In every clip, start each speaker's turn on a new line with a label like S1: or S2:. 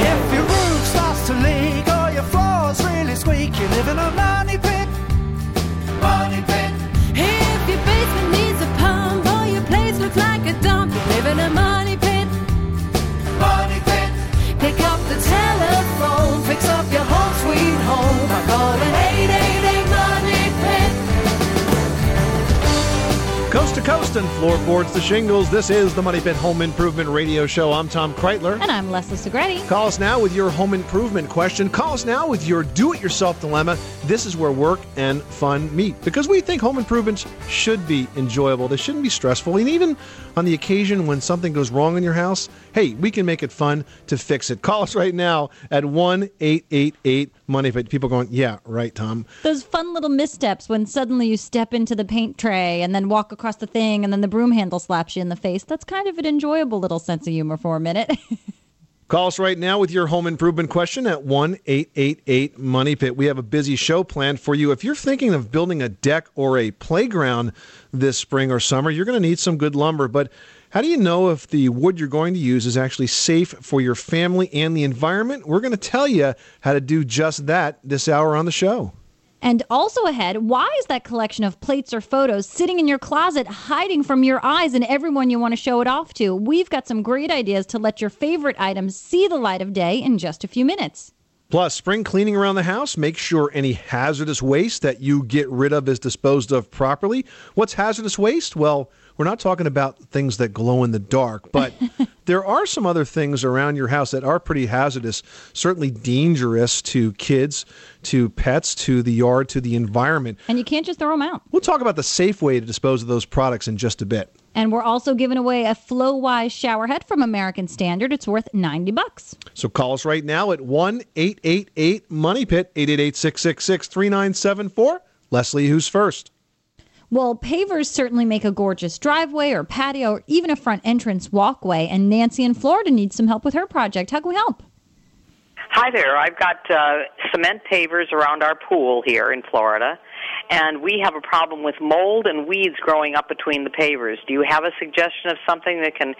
S1: If your roof starts to leak or your floor's really squeak, you live in a money pit. Money pit.
S2: If your basement needs a pump or your place looks like a dump, you live in a money pit.
S1: Money pit.
S2: Pick up the telephone, fix up your home sweet home
S3: Coast and floorboards to shingles. This is the Money Pit Home Improvement Radio Show. I'm Tom Kraeutler.
S4: And I'm Leslie Segrete.
S3: Call us now with your home improvement question. Call us now with your do it yourself dilemma. This is where work and fun meet because we think home improvements should be enjoyable. They shouldn't be stressful. And even on the occasion when something goes wrong in your house, hey, we can make it fun to fix it. Call us right now at 1 888 Money Pit. People going, yeah, right, Tom.
S4: Those fun little missteps when suddenly you step into the paint tray and then walk across the thing and then the broom handle slaps you in the face. That's kind of an enjoyable little sense of humor for a minute.
S3: Call us right now with your home improvement question at 1 888 Money Pit. We have a busy show planned for you. If you're thinking of building a deck or a playground this spring or summer, you're going to need some good lumber. But how do you know if the wood you're going to use is actually safe for your family and the environment? We're going to tell you how to do just that this hour on the show.
S4: And also ahead, why is that collection of plates or photos sitting in your closet hiding from your eyes and everyone you want to show it off to? We've got some great ideas to let your favorite items see the light of day in just a few minutes.
S3: Plus, spring cleaning around the house. Make sure any hazardous waste that you get rid of is disposed of properly. What's hazardous waste? Well, we're not talking about things that glow in the dark, but there are some other things around your house that are pretty hazardous, certainly dangerous to kids, to pets, to the yard, to the environment.
S4: And you can't just throw them out.
S3: We'll talk about the safe way to dispose of those products in just a bit.
S4: And we're also giving away a FloWise shower head from American Standard. It's worth 90 bucks.
S3: So call us right now at 1 888 Money Pit, 888 666 3974. Leslie, who's first?
S4: Well, pavers certainly make a gorgeous driveway or patio or even a front entrance walkway. And Nancy in Florida needs some help with her project. How can we help?
S5: Hi there. I've got uh, cement pavers around our pool here in Florida, and we have a problem with mold and weeds growing up between the pavers. Do you have a suggestion of something that can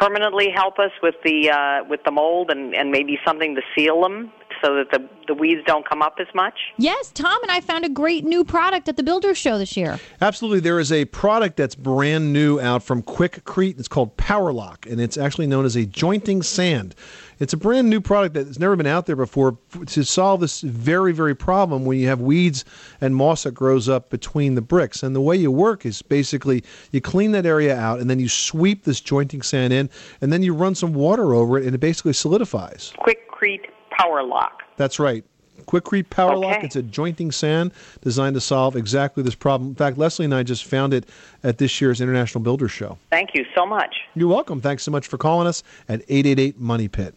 S5: permanently help us with the uh, with the mold and, and maybe something to seal them so that the the weeds don't come up as much?
S4: Yes, Tom and I found a great new product at the Builders Show this year.
S3: Absolutely. There is a product that's brand new out from Quikrete. It's called Powerlock, and it's actually known as a jointing sand. It's a brand new product that's never been out there before to solve this very, very problem when you have weeds and moss that grows up between the bricks. And the way you work is basically you clean that area out and then you sweep this jointing sand in and then you run some water over it and it basically solidifies.
S5: Quikrete Power Lock.
S3: That's right. Quikrete Power Lock. It's a jointing sand designed to solve exactly this problem. In fact, Leslie and I just found it at this year's International Builders Show.
S5: Thank you so much.
S3: You're welcome. Thanks so much for calling us at 888 Money Pit.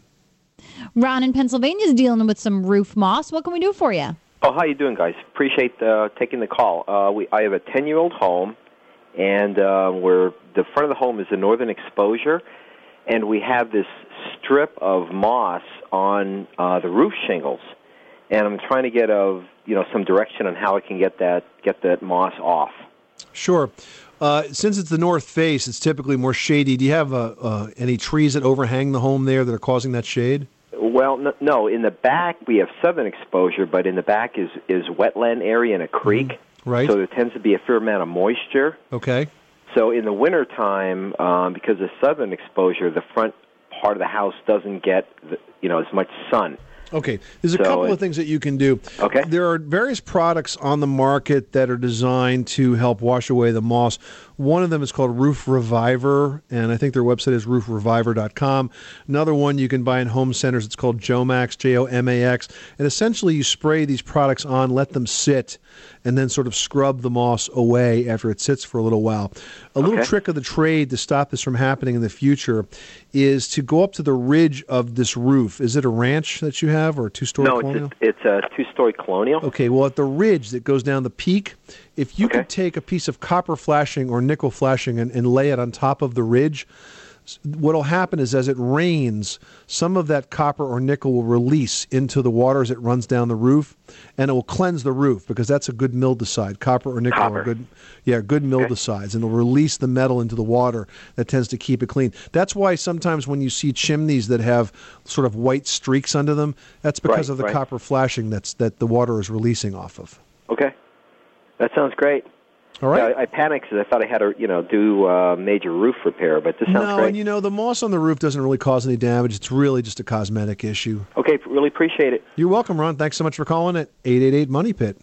S4: Ron in Pennsylvania is dealing with some roof moss. What can we do for you?
S6: Oh, how you doing, guys? Appreciate uh, taking the call. Uh, we, I have a ten-year-old home, and uh, where the front of the home is the northern exposure, and we have this strip of moss on uh, the roof shingles, and I'm trying to get a you know some direction on how I can get that get that moss off.
S3: Sure. Uh, since it's the north face, it's typically more shady. Do you have uh, uh, any trees that overhang the home there that are causing that shade?
S6: Well, no, no, in the back we have southern exposure, but in the back is is wetland area and a creek,
S3: Right.
S6: so there tends to be a fair amount of moisture.
S3: Okay.
S6: So in the wintertime, um, because of southern exposure, the front part of the house doesn't get the, you know as much sun.
S3: Okay, there's a
S6: So
S3: couple
S6: it-
S3: of things that you can do.
S6: Okay.
S3: There are various products on the market that are designed to help wash away the moss. One of them is called Roof Reviver, and I think their website is roofreviver.com. Another one you can buy in home centers, it's called Jomax, J O M A X. And essentially, you spray these products on, let them sit, and then sort of scrub the moss away after it sits for a little while. A little trick of the trade to stop this from happening in the future is to go up to the ridge of this roof. Is it a ranch that you have or a two story
S6: No,
S3: colonial?
S6: it's it's a two-story colonial.
S3: Okay, well, at the ridge that goes down the peak, if you
S6: Okay.
S3: could take a piece of copper flashing or nickel flashing and, and lay it on top of the ridge, what will happen is as it rains, some of that copper or nickel will release into the water as it runs down the roof, and it will cleanse the roof because that's a good mildicide. Copper or nickel
S6: Copper.
S3: are good, yeah, good mildicides, and it'll release the metal into the water. That tends to keep it clean. That's why sometimes when you see chimneys that have sort of white streaks under them, that's because
S6: Right,
S3: of the
S6: right.
S3: copper flashing that's that the water is releasing off of.
S6: Okay, that sounds great.
S3: All right.
S6: I, I panicked because I thought I had to, you know, do uh, major roof repair, but this sounds
S3: no,
S6: great.
S3: and you know the moss on the roof doesn't really cause any damage. It's really just a cosmetic issue.
S6: okay, really appreciate it.
S3: You're welcome, Ron. Thanks so much for calling it. 888 Money Pit.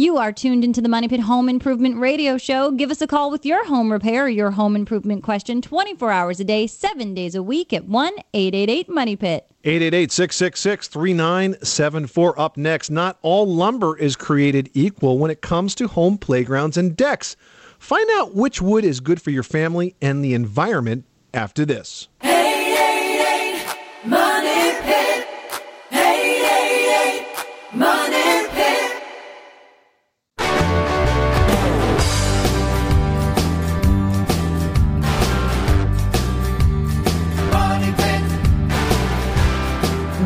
S4: You are tuned into the Money Pit Home Improvement Radio Show. Give us a call with your home repair or your home improvement question 24 hours a day, 7 days a week at 1 888 Money Pit.
S3: 888 666 3974. Up next, not all lumber is created equal when it comes to home playgrounds and decks. Find out which wood is good for your family and the environment after this.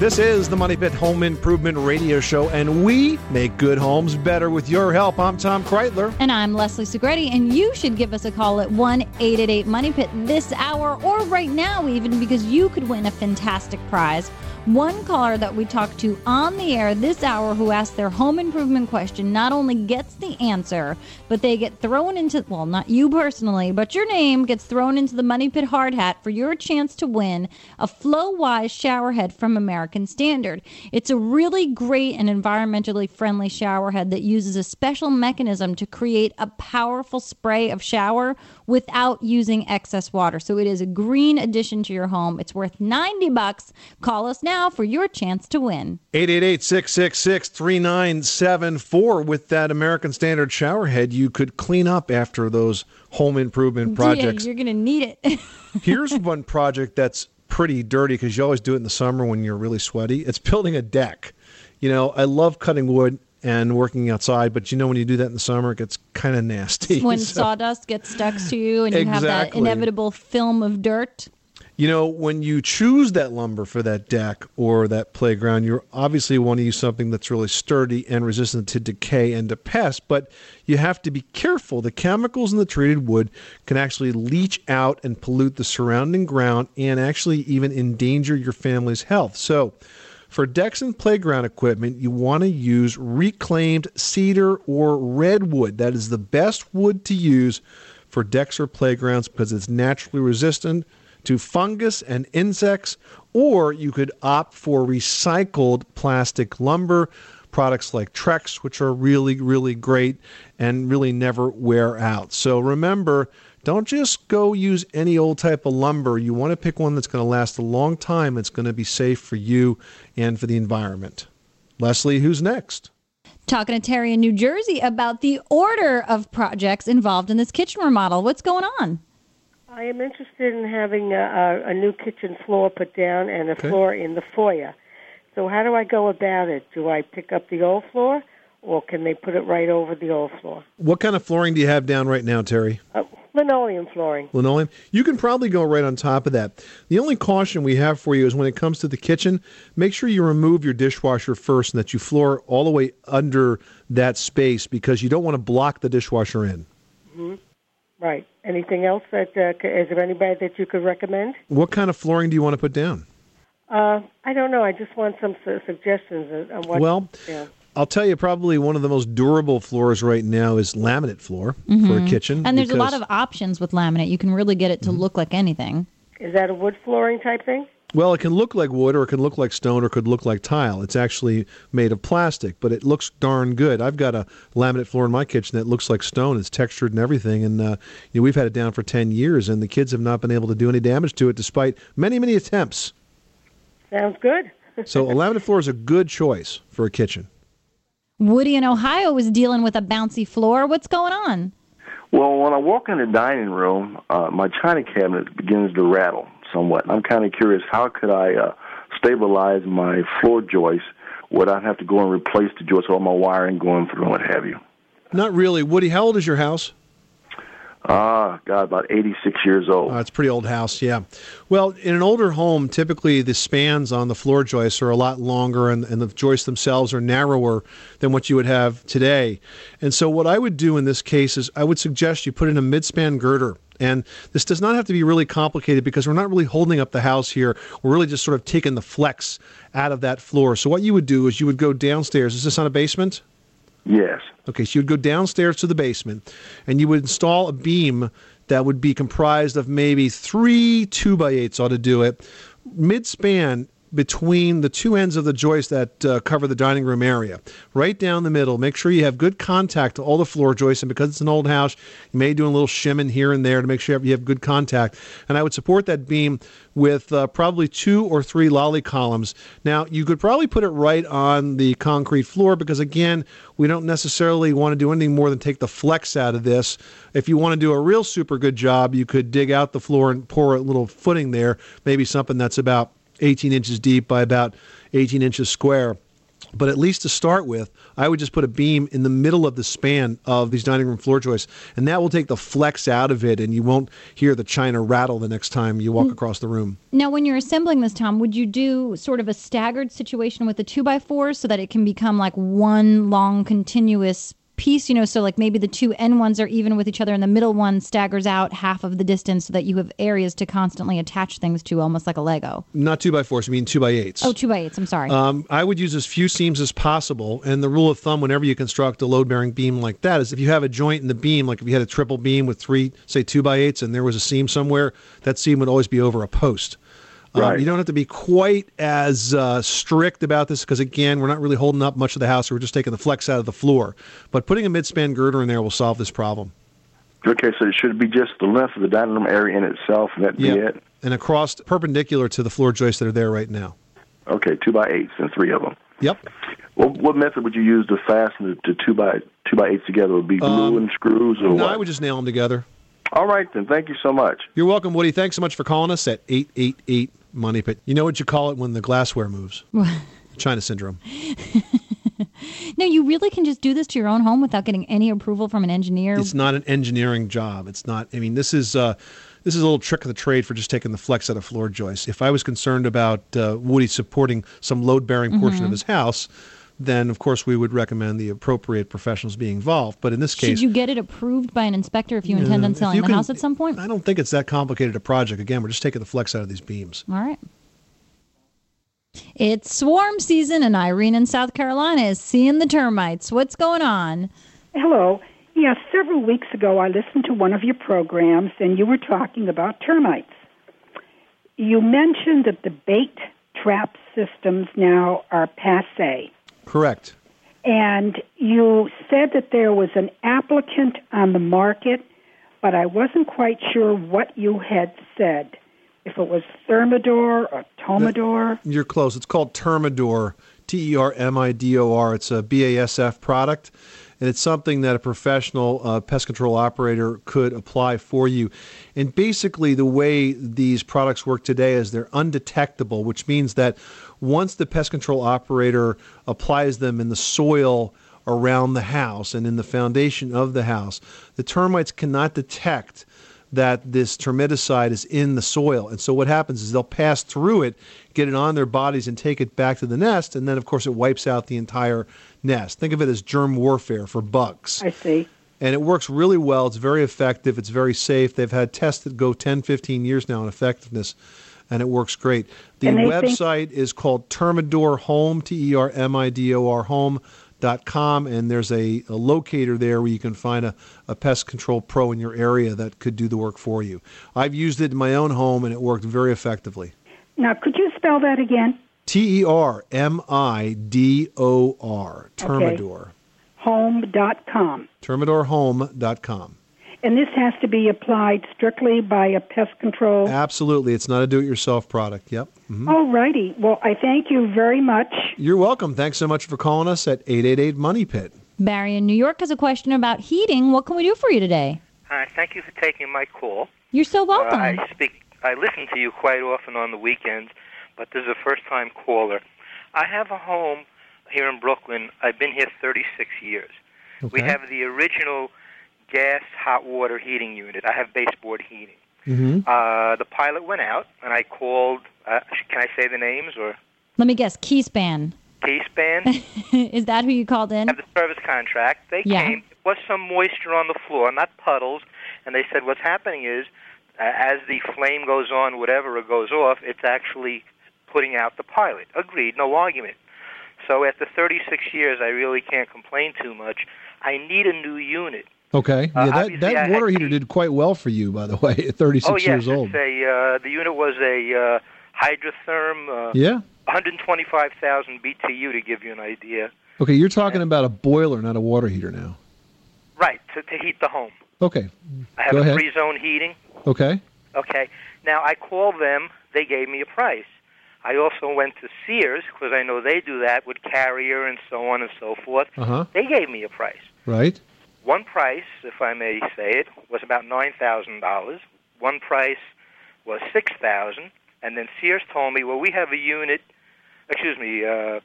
S3: This is the Money Pit Home Improvement Radio Show, and we make good homes better with your help. I'm Tom Kraeutler.
S4: And I'm Leslie Segrete, and you should give us a call at 1 888 Money Pit this hour or right now, even because you could win a fantastic prize. One caller that we talked to on the air this hour who asked their home improvement question not only gets the answer, but they get thrown into, well, not you personally, but your name gets thrown into the Money Pit hard hat for your chance to win a FloWise shower head from American Standard. It's a really great and environmentally friendly shower head that uses a special mechanism to create a powerful spray of shower without using excess water. So it is a green addition to your home. It's worth 90 bucks. Call us now for your chance to win.
S3: 888 666 3974. With that American Standard shower head, you could clean up after those home improvement projects.
S4: Yeah, you're going to need it.
S3: Here's one project that's pretty dirty because you always do it in the summer when you're really sweaty. It's building a deck. You know, I love cutting wood and working outside, but you know, when you do that in the summer, it gets kind of nasty.
S4: when
S3: So-
S4: sawdust gets stuck to you and you have that inevitable film of dirt.
S3: You know, when you choose that lumber for that deck or that playground, you obviously want to use something that's really sturdy and resistant to decay and to pests, but you have to be careful. The chemicals in the treated wood can actually leach out and pollute the surrounding ground and actually even endanger your family's health. So, for decks and playground equipment, you want to use reclaimed cedar or redwood. That is the best wood to use for decks or playgrounds because it's naturally resistant to fungus and insects, or you could opt for recycled plastic lumber. Products like Trex, which are really, really great and really never wear out. So remember, don't just go use any old type of lumber. You want to pick one that's going to last a long time. It's going to be safe for you and for the environment. Leslie, who's next?
S4: Talking to Terry in New Jersey about the order of projects involved in this kitchen remodel. What's going on?
S7: I am interested in having a, a, a new kitchen floor put down and a
S3: Okay.
S7: floor in the foyer. So how do I go about it? Do I pick up the old floor, or can they put it right over the old floor?
S3: What kind of flooring do you have down right now, Terry?
S7: Uh, linoleum flooring.
S3: linoleum. You can probably go right on top of that. The only caution we have for you is when it comes to the kitchen, make sure you remove your dishwasher first and that you floor all the way under that space because you don't want to block the dishwasher in.
S7: Right. Anything else that uh, is there anybody that you could recommend?
S3: What kind of flooring do you want to put down?
S7: Uh, I don't know. I just want some su- suggestions on- on what.
S3: Well,
S7: yeah.
S3: I'll tell you, probably one of the most durable floors right now is laminate floor for a
S4: Mhm.
S3: kitchen.
S4: And there's a lot of options with laminate. You can really get it to look like anything.
S7: Is that a wood flooring type thing?
S3: Well, it can look like wood, or it can look like stone, or it could look like tile. It's actually made of plastic, but it looks darn good. I've got a laminate floor in my kitchen that looks like stone. It's textured and everything, and uh, you know, we've had it down for ten years, and the kids have not been able to do any damage to it, despite many, many attempts.
S7: Sounds good.
S3: So, a laminate floor is a good choice for a kitchen.
S4: Woody in Ohio is dealing with a bouncy floor. What's going on?
S8: Well, when I walk in the dining room, uh, my china cabinet begins to rattle somewhat. I'm kind of curious, how could I uh, stabilize my floor joist without have to go and replace the joist, all my wiring going through and what have you?
S3: Not really, Woody. How old is your house?
S8: Ah, God, about 86 years old.
S3: It's a pretty old house, yeah. Well, in an older home, typically the spans on the floor joists are a lot longer and, and the joists themselves are narrower than what you would have today. And so, what I would do in this case is I would suggest you put in a midspan girder. And this does not have to be really complicated because we're not really holding up the house here. We're really just sort of taking the flex out of that floor. So, what you would do is you would go downstairs. Is this on a basement?
S8: Yes.
S3: Okay, so you'd go downstairs to the basement and you would install a beam that would be comprised of maybe three two by eights ought to do it. Mid span between the two ends of the joist that uh, cover the dining room area, right down the middle. Make sure you have good contact to all the floor joists, and because it's an old house, you may do a little shimming here and there to make sure you have good contact. And I would support that beam with uh, probably two or three lolly columns. Now, you could probably put it right on the concrete floor because, again, we don't necessarily want to do anything more than take the flex out of this. If you want to do a real super good job, you could dig out the floor and pour a little footing there, maybe something that's about 18 inches deep by about 18 inches square. But at least to start with, I would just put a beam in the middle of the span of these dining room floor joists, and that will take the flex out of it, and you won't hear the china rattle the next time you walk mm. across the room.
S4: Now, when you're assembling this, Tom, would you do sort of a staggered situation with the two by fours so that it can become like one long continuous piece? You know, so like maybe the two end ones are even with each other, and the middle one staggers out half of the distance so that you have areas to constantly attach things to, almost like a Lego.
S3: Not two by fours, I mean two by eights.
S4: Oh, two by eights. I'm sorry.
S3: Um, I would use as few seams as possible. And the rule of thumb, whenever you construct a load bearing beam like that, is if you have a joint in the beam, like if you had a triple beam with three, say, two by eights, and there was a seam somewhere, that seam would always be over a post. Um,
S8: Right.
S3: you don't have to be quite as uh, strict about this because, again, we're not really holding up much of the house. We're just taking the flex out of the floor. But putting a midspan girder in there will solve this problem.
S8: Okay, so it should be just the length of the dining room area in itself, and that'd be it?
S3: And across perpendicular to the floor joists that are there right now.
S8: Okay, two by eights and three of them.
S3: Yep.
S8: Well, what method would you use to fasten the, two by two by eights together? Would it be glue
S3: Um,
S8: and screws or
S3: No,
S8: what?
S3: I would just nail them together.
S8: All right, then. Thank you so much.
S3: You're welcome, Woody. Thanks so much for calling us at 888 Money Pit. You know what you call it when the glassware moves? China syndrome.
S4: no, you really can just do this to your own home without getting any approval from an engineer.
S3: It's not an engineering job. It's not. I mean, this is uh, this is a little trick of the trade for just taking the flex out of floor joists. If I was concerned about uh, Woody supporting some load bearing portion
S4: Mhm.
S3: of his house, then of course we would recommend the appropriate professionals be involved. But in this case,
S4: Should
S3: case,
S4: you get it approved by an inspector if you intend on selling the
S3: can-
S4: house at some point?
S3: I don't think it's that complicated a project. Again, we're just taking the flex out of these beams.
S4: All right. It's swarm season, and Irene in South Carolina is seeing the termites. What's going on?
S9: Hello. Yes, several weeks ago I listened to one of your programs and you were talking about termites. You mentioned that the bait trap systems now are passe.
S3: Correct.
S9: And you said that there was an applicant on the market, but I wasn't quite sure what you had said. If it was Thermidor or Tomador.
S3: You're close. It's called Termidor, T E R M I D O R. It's a BASF product, and it's something that a professional uh, pest control operator could apply for you. And basically, the way these products work today is they're undetectable, which means that once the pest control operator applies them in the soil around the house and in the foundation of the house, the termites cannot detect that this termiticide is in the soil. And so what happens is they'll pass through it, get it on their bodies, and take it back to the nest. And then, of course, it wipes out the entire nest. Think of it as germ warfare for bugs.
S9: I see.
S3: and it works really well. It's very effective. It's very safe. They've had tests that go 10, 15 years now in effectiveness, and it works great. The
S9: they think-
S3: website is called Termidor Home, T E R M I D O R Home. Dot com and there's a, a locator there where you can find a, a pest control pro in your area that could do the work for you. I've used it in my own home and it worked very effectively.
S9: Now, could you spell that again?
S3: T E R M I D O R, Termidor.
S9: Home.com.
S3: Termidorhome.com.
S9: And this has to be applied strictly by a pest control.
S3: Absolutely. It's not a do it yourself product. Yep. Mhm.
S9: All righty. Well, I thank you very much.
S3: You're welcome. Thanks so much for calling us at 888 Money Pit.
S4: Barry in New York has a question about heating. What can we do for you today?
S10: Hi, thank you for taking my call.
S4: You're so welcome.
S10: Uh, I speak. I listen to you quite often on the weekends, but this is a first-time caller. I have a home here in Brooklyn. I've been here 36 years. We have the original gas hot water heating unit. I have baseboard heating.
S3: Mm-hmm.
S10: Uh, the pilot went out, and I called. Uh, can I say the names or
S4: Let me guess. Keyspan.
S10: Keyspan?
S4: Is that who you called in?
S10: have the service contract. They
S4: Yeah.
S10: came. There was some moisture on the floor, not puddles, and they said what's happening is, uh, as the flame goes on, whatever it goes off, it's actually putting out the pilot. Agreed, no argument. So after 36 years, I really can't complain too much. I need a new unit.
S3: Okay.
S10: Uh,
S3: yeah, that,
S10: obviously
S3: that water heater did quite well for you, by the way, at 36
S10: oh yes,
S3: years old.
S10: it's a uh, the unit was a uh, hydrotherm. Uh,
S3: Yeah.
S10: 125,000 BTU to give you an idea.
S3: Okay, you're talking about a boiler, not a water heater now.
S10: Right to, to heat the home.
S3: Okay.
S10: I have
S3: Go
S10: a
S3: ahead.
S10: free zone heating.
S3: Okay.
S10: Okay. Now I called them. They gave me a price. I also went to Sears because I know they do that with Carrier and so on and so forth.
S3: Uh huh.
S10: They gave me a price.
S3: Right.
S10: One price, if I may say it, was about nine thousand dollars. One price was six thousand, and then Sears told me, "Well, we have a unit. Excuse me, uh,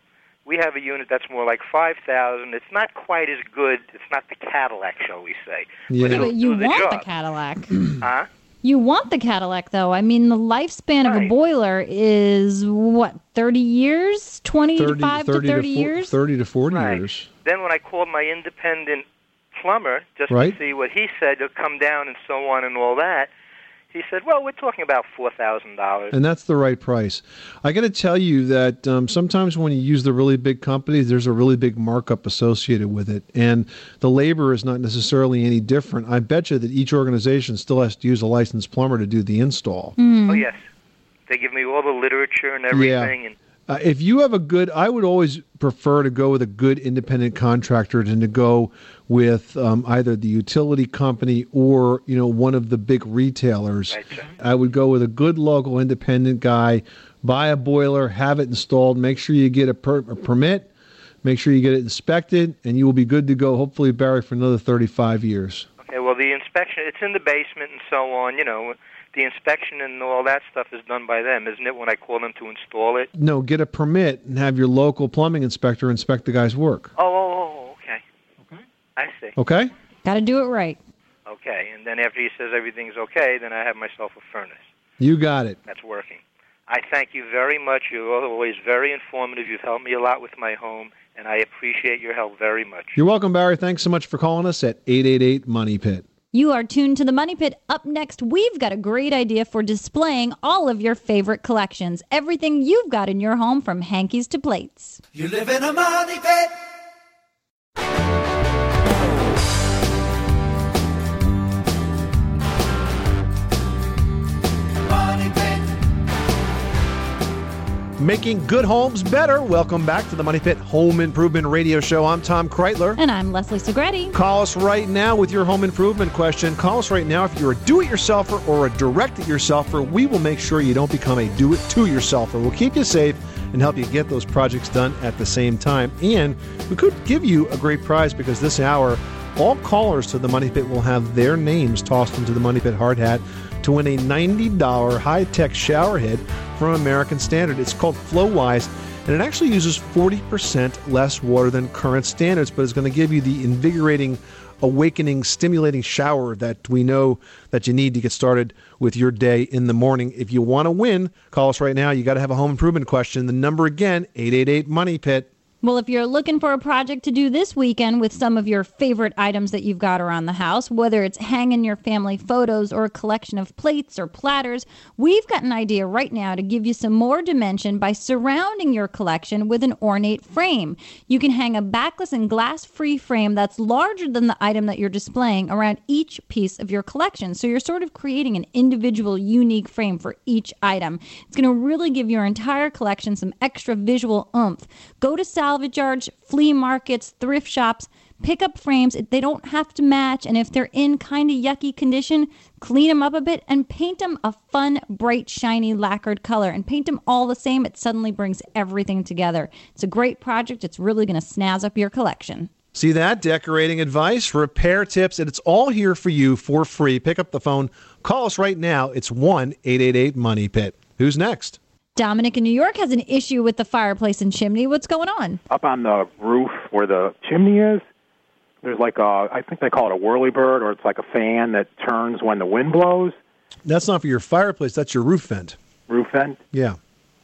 S10: we have a unit that's more like five thousand. It's not quite as good. It's not the Cadillac, shall we say?
S3: Yeah.
S10: But
S4: But you
S10: do the
S4: want the. Cadillac.
S10: Huh?
S4: You want the Cadillac, though. I mean, the lifespan of a boiler is what, 30 years? 25 to 30
S3: four-
S4: years?
S3: 30 to 40
S10: Right.
S3: years.
S10: Then when I called my independent plumber just
S3: Right.
S10: to see what he said to come down and so on and all that, he said, "Well, we're talking about four thousand dollars."
S3: And that's the right price. I got to tell you that um, sometimes when you use the really big companies, there's a really big markup associated with it, and the labor is not necessarily any different. I bet you that each organization still has to use a licensed plumber to do the install.
S4: Hmm.
S10: Oh yes, they give me all the literature and everything, and
S3: Uh, if you have a good, I would always prefer to go with a good independent contractor than to go with um, either the utility company or you know one of the big retailers. I would go with a good local independent guy. Buy a boiler, have it installed. Make sure you get a, per- a permit. Make sure you get it inspected, and you will be good to go. Hopefully, Barry, for another thirty-five years.
S10: okay, well, the inspection it's in the basement and so on. You know, the inspection and all that stuff is done by them, isn't it? When I call them to install it.
S3: No, get a permit and have your local plumbing inspector inspect the guy's work.
S10: Oh, oh, oh, oh okay. I see.
S3: Okay.
S4: Got to do it right.
S10: Okay, and then after he says everything's okay, then I have myself a furnace.
S3: You got it.
S10: That's working. I thank you very much. You're always very informative. You've helped me a lot with my home, and I appreciate your help very much.
S3: You're welcome, Barry. Thanks so much for calling us at 888 Money Pit.
S4: You are tuned to the Money Pit. Up next, we've got a great idea for displaying all of your favorite collections. Everything you've got in your home from hankies to plates.
S1: You live in a money pit.
S3: Making good homes better. Welcome back to the Money Pit Home Improvement Radio Show. I'm Tom Kraeutler.
S4: And I'm Leslie Segrete.
S3: Call us right now with your home improvement question. Call us right now if you're a do it yourselfer or a direct it yourselfer. We will make sure you don't become a do it to yourselfer. We'll keep you safe and help you get those projects done at the same time. And we could give you a great prize because this hour, all callers to the Money Pit will have their names tossed into the Money Pit hard hat to win a $90 high tech shower head from American Standard. It's called FloWise, and it actually uses 40% less water than current standards, but it's going to give you the invigorating, awakening, stimulating shower that we know that you need to get started with your day in the morning. If you want to win, call us right now. You got to have a home improvement question. The number again, 888 Money Pit.
S4: Well, if you're looking for a project to do this weekend with some of your favorite items that you've got around the house, whether it's hanging your family photos or a collection of plates or platters, we've got an idea right now to give you some more dimension by surrounding your collection with an ornate frame. You can hang a backless and glass free frame that's larger than the item that you're displaying around each piece of your collection. So you're sort of creating an individual, unique frame for each item. It's going to really give your entire collection some extra visual oomph. Go to Salvage yards, flea markets, thrift shops. Pick up frames. They don't have to match. And if they're in kind of yucky condition, clean them up a bit and paint them a fun, bright, shiny, lacquered color. And paint them all the same. It suddenly brings everything together. It's a great project. It's really going to snazz up your collection.
S3: See that? Decorating advice, repair tips, and it's all here for you for free. Pick up the phone. Call us right now. It's 1 888 Money Pit. Who's next?
S4: Dominic in New York has an issue with the fireplace and chimney. What's going on?
S11: Up on the roof where the chimney is, there's like a, I think they call it a whirlybird, or it's like a fan that turns when the wind blows.
S3: That's not for your fireplace. That's your roof vent.
S11: Roof vent.
S3: Yeah.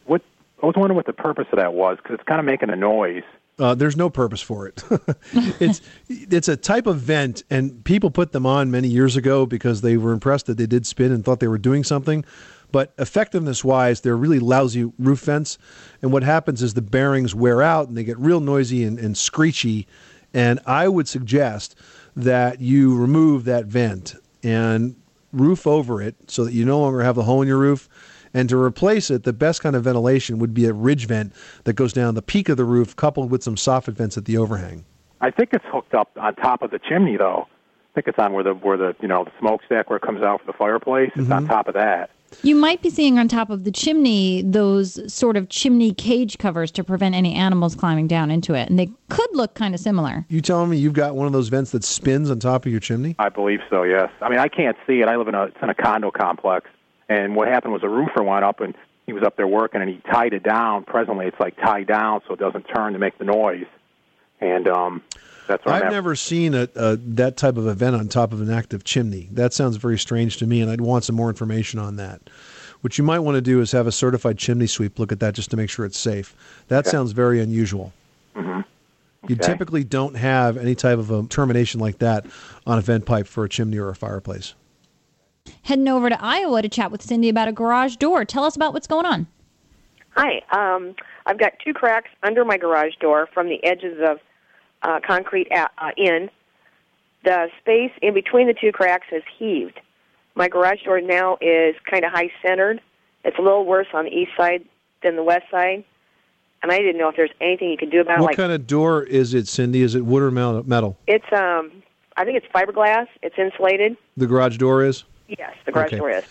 S11: What I was wondering what the purpose of that was because it's kind of making a noise.
S3: Uh, there's no purpose for it. it's it's a type of vent, and people put them on many years ago because they were impressed that they did spin and thought they were doing something. But effectiveness wise, they're really lousy roof vents. And what happens is the bearings wear out and they get real noisy and, and screechy. And I would suggest that you remove that vent and roof over it so that you no longer have the hole in your roof. And to replace it, the best kind of ventilation would be a ridge vent that goes down the peak of the roof, coupled with some soffit vents at the overhang.
S11: I think it's hooked up on top of the chimney, though. I think it's on where the where the you know the smokestack where it comes out for the fireplace. It's on mm-hmm. top of that.
S4: You might be seeing on top of the chimney those sort of chimney cage covers to prevent any animals climbing down into it. And they could look kind of similar.
S3: You telling me you've got one of those vents that spins on top of your chimney?
S11: I believe so. Yes. I mean, I can't see it. I live in a it's in a condo complex, and what happened was a roofer went up and he was up there working, and he tied it down. Presently, it's like tied down so it doesn't turn to make the noise. And um, that's what I'm
S3: I've
S11: at.
S3: never seen a, a that type of event on top of an active chimney. That sounds very strange to me, and I'd want some more information on that. What you might want to do is have a certified chimney sweep look at that just to make sure it's safe. That sounds very unusual.
S11: Mhm.
S3: You
S11: Okay.
S3: typically don't have any type of a termination like that on a vent pipe for a chimney or a fireplace.
S4: Heading over to Iowa to chat with Cindy about a garage door. Tell us about what's going on.
S12: Hi. Um, I've got two cracks under my garage door from the edges of uh, concrete a uh, in. The space in between the two cracks has heaved. My garage door now is kind of high centered. It's a little worse on the east side than the west side. And I didn't know if there's anything you could do about it.
S3: what
S12: Like
S3: kind of door is it, Cindy? Is it wood or metal?
S12: it's um, I think it's fiberglass. It's insulated.
S3: The garage door is?
S12: Yes, the garage
S3: Okay.
S12: door is.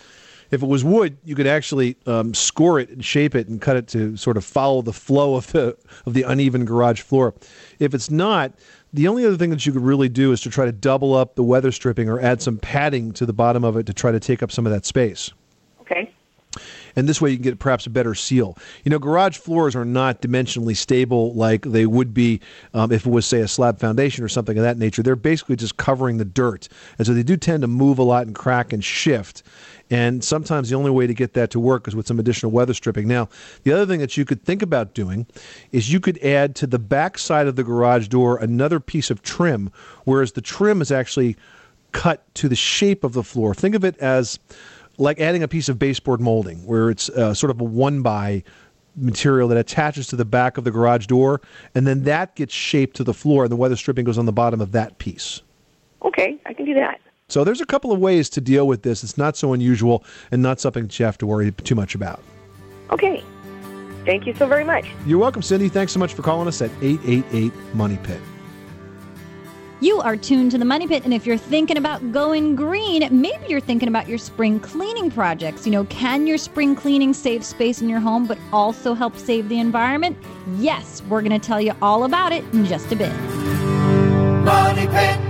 S3: If it was wood, you could actually um, score it and shape it and cut it to sort of follow the flow of the of the uneven garage floor. If it's not, the only other thing that you could really do is to try to double up the weather stripping or add some padding to the bottom of it to try to take up some of that space. And this way you can get perhaps a better seal. You know, garage floors are not dimensionally stable like they would be um, if it was, say, a slab foundation or something of that nature. They're basically just covering the dirt. And so they do tend to move a lot and crack and shift. And sometimes the only way to get that to work is with some additional weather stripping. Now, the other thing that you could think about doing is you could add to the back side of the garage door another piece of trim, whereas the trim is actually cut to the shape of the floor. Think of it as like adding a piece of baseboard molding, where it's uh, sort of a one by material that attaches to the back of the garage door, and then that gets shaped to the floor, and the weather stripping goes on the bottom of that piece.
S12: Okay, I can do that.
S3: So there's a couple of ways to deal with this. It's not so unusual and not something that you have to worry too much about.
S12: Okay. Thank you so very much.
S3: You're welcome, Cindy. Thanks so much for calling us at 888 Money Pit.
S4: You are tuned to the Money Pit, and if you're thinking about going green, maybe you're thinking about your spring cleaning projects. You know, can your spring cleaning save space in your home but also help save the environment? Yes, we're going to tell you all about it in just a bit.
S1: Money Pit.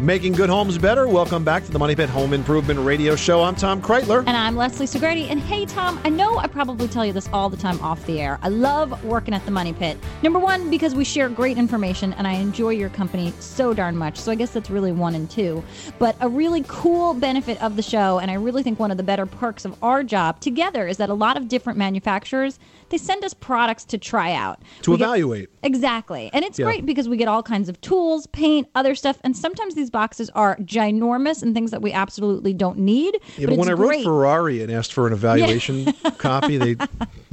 S3: Making good homes better. Welcome back to the Money Pit Home Improvement Radio Show. I'm Tom Kraeutler.
S4: And I'm Leslie Segrete. And hey, Tom, I know I probably tell you this all the time off the air. I love working at the Money Pit. Number one, because we share great information and I enjoy your company so darn much. So I guess that's really one and two. But a really cool benefit of the show, and I really think one of the better perks of our job together, is that a lot of different manufacturers they send us products to try out
S3: To
S4: We get-
S3: evaluate.
S4: Exactly. And it's
S3: Yeah.
S4: great because we get all kinds of tools, paint, other stuff, and sometimes these boxes are ginormous and things that we absolutely don't need.
S3: Yeah, but,
S4: it's
S3: when I wrote
S4: great.
S3: Ferrari and asked for an evaluation copy, they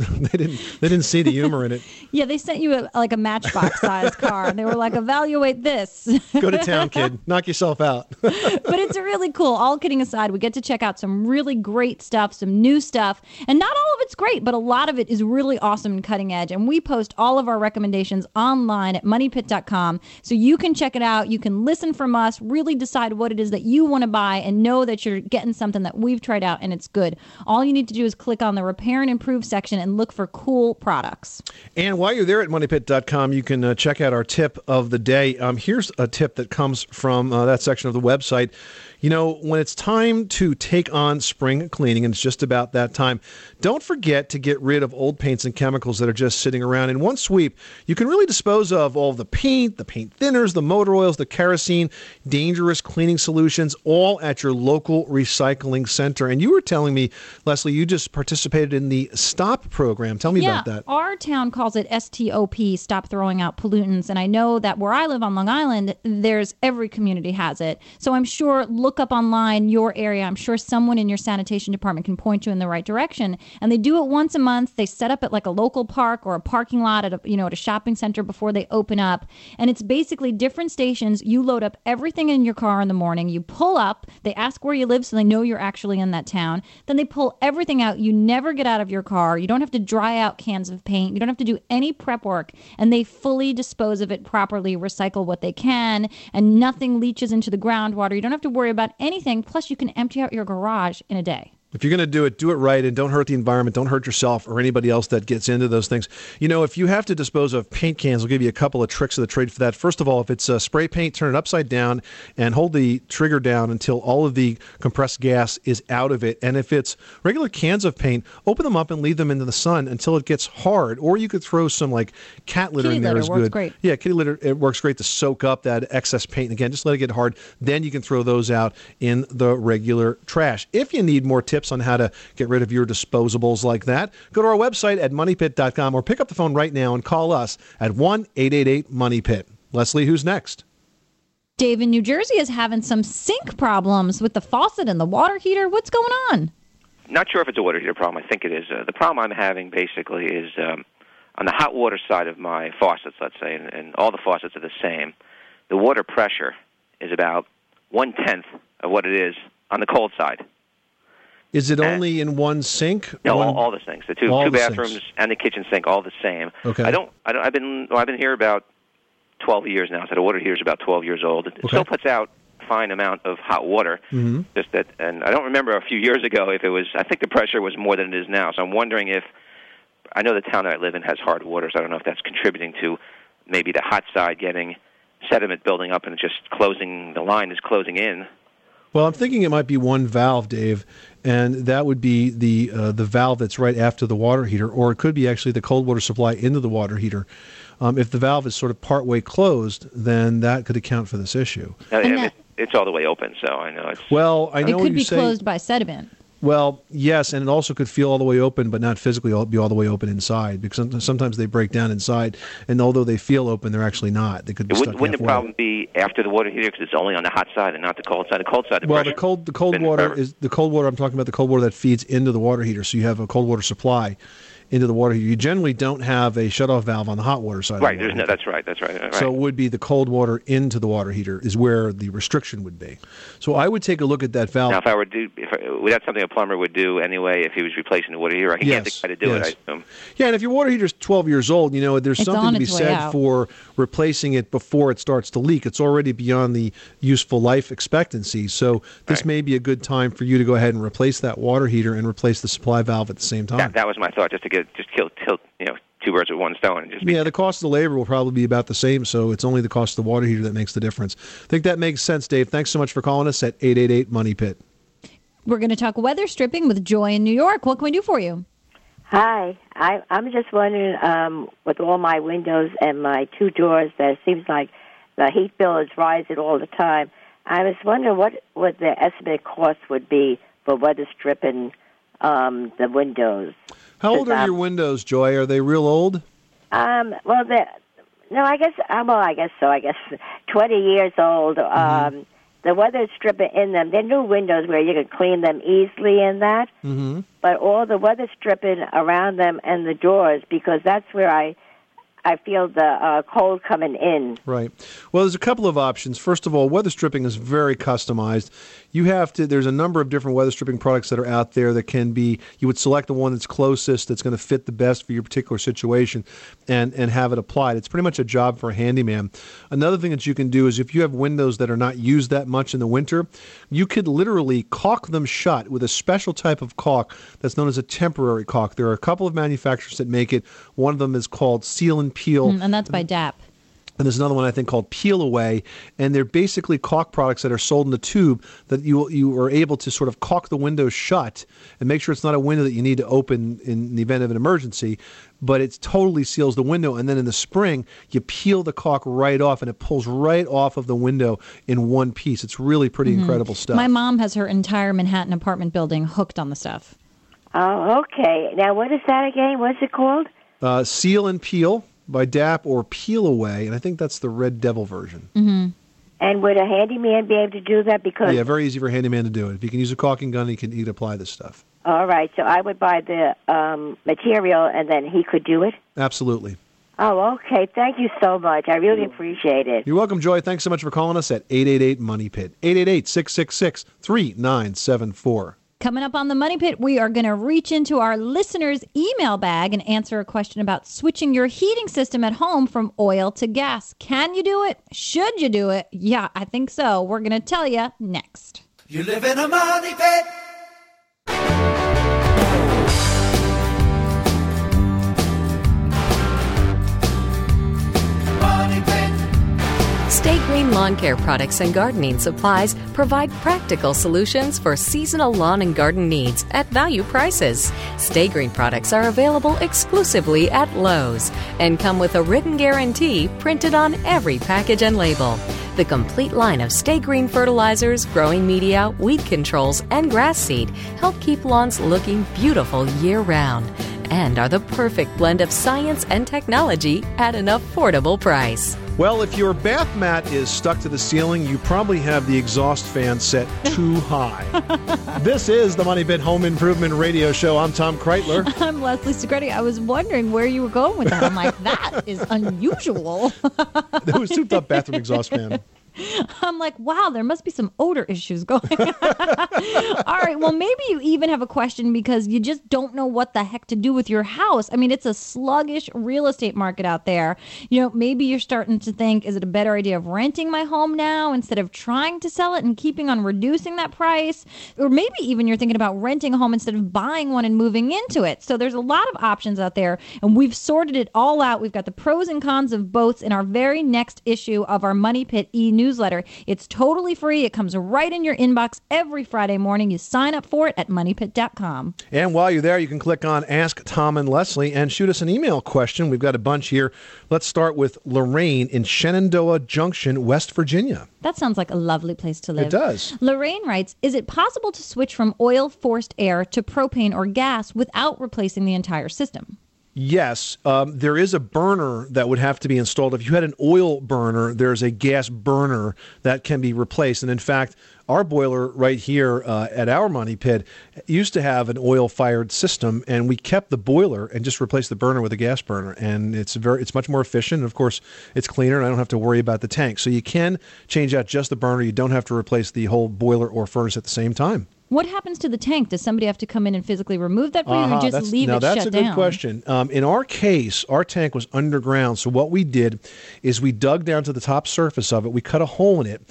S3: they didn't they didn't see the humor in it.
S4: Yeah, they sent you a, like a matchbox sized car and they were like, evaluate this.
S3: Go to town, kid. Knock yourself out.
S4: but it's really cool. All kidding aside, we get to check out some really great stuff, some new stuff. And not all of it's great, but a lot of it is really awesome and cutting edge. And we post all of our recommendations online at moneypit.com. So you can check it out. You can listen from us, really decide what it is that you want to buy, and know that you're getting something that we've tried out and it's good. All you need to do is click on the repair and improve section and look for cool products.
S3: And while you're there at moneypit.com, you can uh, check out our tip of the day. Um, here's a tip that comes from uh, that section of the website. You know, when it's time to take on spring cleaning, and it's just about that time, don't forget to get rid of old paints and chemicals that are just sitting around. In one sweep, you can really dispose of all the paint, the paint thinners, the motor oils, the kerosene, dangerous cleaning solutions, all at your local recycling center. And you were telling me, Leslie, you just participated in the STOP program. Tell me
S4: yeah,
S3: about that.
S4: Our town calls it STOP, Stop Throwing Out Pollutants. And I know that where I live on Long Island, there's every community has it. So I'm sure look up online your area. I'm sure someone in your sanitation department can point you in the right direction. And they do it once a month. They set up at like a local park or a parking lot at a you know at a shopping center before they open up. And it's basically different stations. You load up everything in your car in the morning. You pull up. They ask where you live so they know you're actually in that town. Then they pull everything out. You never get out of your car. You don't have to dry out cans of paint. You don't have to do any prep work. And they fully dispose of it properly, recycle what they can, and nothing leaches into the groundwater. You don't have to worry about anything. Plus, you can empty out your garage in a day.
S3: If you're going to do it, do it right and don't hurt the environment. Don't hurt yourself or anybody else that gets into those things. You know, if you have to dispose of paint cans, I'll give you a couple of tricks of the trade for that. First of all, if it's uh, spray paint, turn it upside down and hold the trigger down until all of the compressed gas is out of it. And if it's regular cans of paint, open them up and leave them into the sun until it gets hard. Or you could throw some like cat litter
S4: Kitty
S3: in there
S4: litter
S3: is
S4: works
S3: good.
S4: great.
S3: Yeah, kitty litter it works great to soak up that excess paint. And again, just let it get hard. Then you can throw those out in the regular trash. If you need more tips on how to get rid of your disposables like that, go to our website at moneypit.com or pick up the phone right now and call us at 1 888 Money Pit. Leslie, who's next?
S4: Dave in New Jersey is having some sink problems with the faucet and the water heater. What's going on?
S13: Not sure if it's a water heater problem. I think it is. Uh, the problem I'm having basically is um, on the hot water side of my faucets, let's say, and, and all the faucets are the same. The water pressure is about one tenth of what it is on the cold side.
S3: Is it only in one sink?
S13: No,
S3: One-
S13: all, all the sinks, the two
S3: all
S13: two
S3: the
S13: bathrooms
S3: sinks.
S13: and the kitchen sink, all the same.
S3: Okay.
S13: I don't. I don't. I've been. Well, I've been here about twelve years now. So the water heater is about twelve years old. It still puts out a fine amount of hot water.
S3: Mhm.
S13: Just that, and I don't remember a few years ago if it was. I think the pressure was more than it is now. So I'm wondering if I know the town that I live in has hard water. So I don't know if that's contributing to maybe the hot side getting sediment building up and just closing. The line is closing in.
S3: Well, I'm thinking it might be one valve, Dave, and that would be the uh, the valve that's right after the water heater, or it could be actually the cold water supply into the water heater. Um, if the valve is sort of partway closed, then that could account for this issue.
S13: Uh, I mean, it's all the way open, so I know it's.
S3: Well, I know
S4: it
S3: what
S4: could
S3: you
S4: be
S3: say.
S4: closed by sediment.
S3: Well, yes, and it also could feel all the way open, but not physically all, be all the way open inside, because sometimes, they break down inside, and although they feel open, they're actually not. They could be
S13: wouldn't, wouldn't the problem be after the water heater because it's only on the hot side and not the cold side? The cold side, the
S3: well, the cold the cold water
S13: forever.
S3: is the cold water. I'm talking about the cold water that feeds into the water heater. So you have a cold water supply into the water heater. You generally don't have a shutoff valve on the hot water side.
S13: right.
S3: Of the
S13: There's
S3: water
S13: no. That's right. That's right. right.
S3: So it would be the cold water into the water heater is where the restriction would be. So I would take a look at that valve.
S13: now, if I were to, do, if I, would that something a plumber would do anyway if he was replacing the water heater? I can get the guy to do
S3: yes.
S13: it. I assume.
S3: Yeah, and if your water heater is 12 years old, you know, there's
S4: It's
S3: something to be said
S4: out.
S3: for replacing it before it starts to leak. It's already beyond the useful life expectancy. So this may be a good time for you to go ahead and replace that water heater and replace the supply valve at the same time.
S13: That, that was my thought, just to get just kill, tilt, you know, two birds with one stone. And just
S3: Yeah, the cost of the labor will probably be about the same, so it's only the cost of the water heater that makes the difference. I think that makes sense, Dave. Thanks so much for calling us at 888 Money Pit.
S4: We're going to talk weather stripping with Joy in New York. What can we do for you?
S14: Hi, I, I'm just wondering, um, with all my windows and my two doors, that it seems like the heat bill is rising all the time. I was wondering what what the estimated cost would be for weather stripping um, the windows.
S3: How old are your windows, Joy? Are they real old?
S14: Um, well, the no, I guess uh, well, I guess so. I guess twenty years old. Um, the weather stripping in them, they're new windows where you can clean them easily in that.
S3: Mm-hmm.
S14: but all the weather stripping around them and the doors because that's where I I feel the uh, cold coming in.
S3: Right. Well, there's a couple of options. First of all, weather stripping is very customized. You have to. There's a number of different weather stripping products that are out there that can be. You would select the one that's closest, that's going to fit the best for your particular situation, and and have it applied. It's pretty much a job for a handyman. Another thing that you can do is if you have windows that are not used that much in the winter, you could literally caulk them shut with a special type of caulk that's known as a temporary caulk. There are a couple of manufacturers that make it. One of them is called Seal and Peel.
S4: Mm, and that's by DAP.
S3: And there's another one I think called Peel Away, and they're basically caulk products that are sold in the tube that you you are able to sort of caulk the window shut and make sure it's not a window that you need to open in the event of an emergency, but it totally seals the window. And then in the spring, you peel the caulk right off, and it pulls right off of the window in one piece. It's really pretty
S4: Mhm.
S3: incredible stuff.
S4: My mom has her entire Manhattan apartment building hooked on the stuff.
S14: Oh, okay. Now, what is that again? What's it called?
S3: uh, Seal and Peel by DAP or Peel Away, and I think that's the Red Devil version.
S14: Mm-hmm. And would a handyman be able to do that? Because
S3: Yeah, very easy for a handyman to do it. If you can use a caulking gun, he can, he can apply this stuff.
S14: all right, so I would buy the um, material, and then he could do it.
S3: Absolutely.
S14: Oh, okay. Thank you so much. I really appreciate it.
S3: You're welcome, Joy. Thanks so much for calling us at 888 Money Pit. 888 666 3974.
S4: Coming up on the Money Pit, we are going to reach into our listeners' email bag and answer a question about switching your heating system at home from oil to gas. Can you do it? Should you do it? Yeah, I think so. We're going to tell you next.
S1: You live in a money pit.
S15: Stay Green Lawn Care products and gardening supplies provide practical solutions for seasonal lawn and garden needs at value prices. Stay Green products are available exclusively at Lowe's and come with a written guarantee printed on every package and label. The complete line of Stay Green fertilizers, growing media, weed controls, and grass seed help keep lawns looking beautiful year round and are the perfect blend of science and technology at an affordable price.
S3: Well, if your bath mat is stuck to the ceiling, you probably have the exhaust fan set too high. this is the Money Pit Home Improvement Radio Show. I'm Tom Kraeutler.
S4: I'm Leslie Segrete. I was wondering where you were going with that. I'm like, that is unusual.
S3: It was souped up bathroom exhaust fan.
S4: I'm like, wow, there must be some odor issues going on. All right, well, maybe you even have a question because you just don't know what the heck to do with your house. I mean, it's a sluggish real estate market out there. You know, maybe you're starting to think, is it a better idea of renting my home now instead of trying to sell it and keeping on reducing that price? Or maybe even you're thinking about renting a home instead of buying one and moving into it. So there's a lot of options out there, and we've sorted it all out. We've got the pros and cons of both in our very next issue of our Money Pit e newsletter. It's totally free. It comes right in your inbox every Friday morning. You sign up for it at moneypit.com.
S3: And while you're there, you can click on Ask Tom and Leslie and shoot us an email question. We've got a bunch here. Let's start with Lorraine in Shenandoah Junction, West Virginia.
S4: That sounds like a lovely place to live.
S3: It does.
S4: Lorraine writes Is it possible to switch from oil forced air to propane or gas without replacing the entire system?
S3: Yes, um, there is a burner that would have to be installed. If you had an oil burner, there's a gas burner that can be replaced. And in fact, our boiler right here uh, at our money pit used to have an oil fired system, and we kept the boiler and just replaced the burner with a gas burner. And it's very, it's much more efficient. And of course, it's cleaner, and I don't have to worry about the tank. So you can change out just the burner. You don't have to replace the whole boiler or furnace at the same time.
S4: What happens to the tank? Does somebody have to come in and physically remove that for you,
S3: Uh-huh,
S4: or just
S3: that's-
S4: leave
S3: now
S4: it
S3: that's
S4: shut
S3: a good
S4: down?
S3: question. Um, in our case, our tank was underground, so what we did is we dug down to the top surface of it, we cut a hole in it,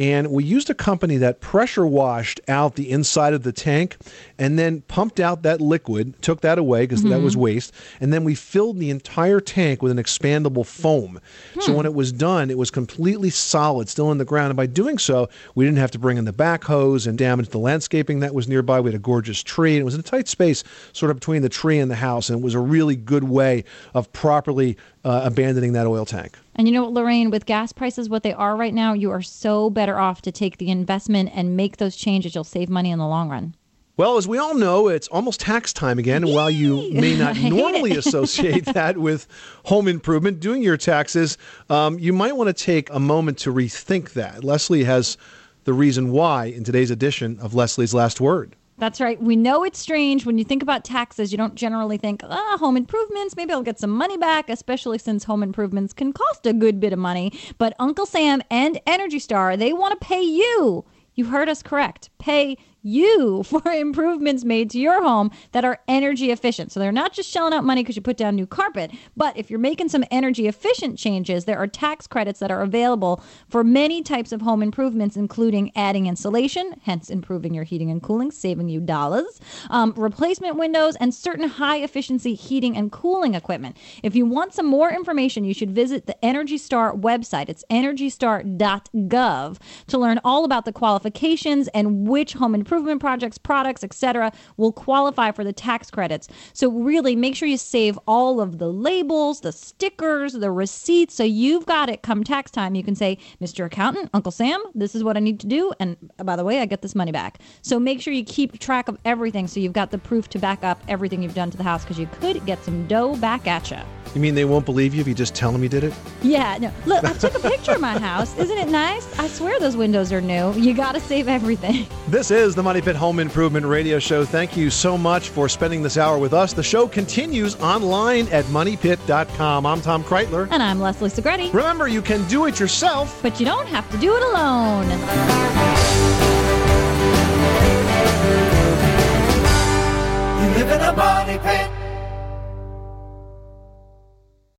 S3: And we used a company that pressure washed out the inside of the tank and then pumped out that liquid, took that away because that
S16: Mhm.
S3: was waste. And then we filled the entire tank with an expandable foam. So
S16: Hmm.
S3: when it was done, it was completely solid, still in the ground. And by doing so, we didn't have to bring in the backhoes and damage the landscaping that was nearby. We had a gorgeous tree. And it was in a tight space, sort of between the tree and the house. And it was a really good way of properly uh, abandoning that oil tank.
S4: And you know what, Lorraine, with gas prices what they are right now, you are so better off to take the investment and make those changes. You'll save money in the long run.
S3: Well, as we all know, it's almost tax time again. And while you may not normally associate that with home improvement, doing your taxes, um, you might want to take a moment to rethink that. Leslie has the reason why in today's edition of Leslie's Last Word.
S4: That's right. We know it's strange when you think about taxes. You don't generally think, ah, home improvements. Maybe I'll get some money back, especially since home improvements can cost a good bit of money. But Uncle Sam and Energy Star, they want to pay you. You heard us correct. Pay you for improvements made to your home that are energy efficient. So they're not just shelling out money because you put down new carpet, but if you're making some energy efficient changes, there are tax credits that are available for many types of home improvements, including adding insulation, hence improving your heating and cooling, saving you dollars, um, replacement windows, and certain high efficiency heating and cooling equipment. If you want some more information, you should visit the Energy Star website. It's energystar.gov to learn all about the qualifications and which home improvement projects, products, etc. will qualify for the tax credits. So really make sure you save all of the labels, the stickers, the receipts so you've got it come tax time. You can say, "Mr. Accountant, Uncle Sam, this is what I need to do and by the way, I get this money back." So make sure you keep track of everything so you've got the proof to back up everything you've done to the house because you could get some dough back at you.
S3: You mean they won't believe you if you just tell them you did it?
S4: Yeah, no. Look, I took a picture of my house. Isn't it nice? I swear those windows are new. You got to save everything.
S3: This is the Money Pit Home Improvement Radio Show. Thank you so much for spending this hour with us. The show continues online at moneypit.com. I'm Tom Kraeutler.
S4: And I'm Leslie Segrete.
S3: Remember, you can do it yourself,
S4: but you don't have to do it alone. live in a money pit.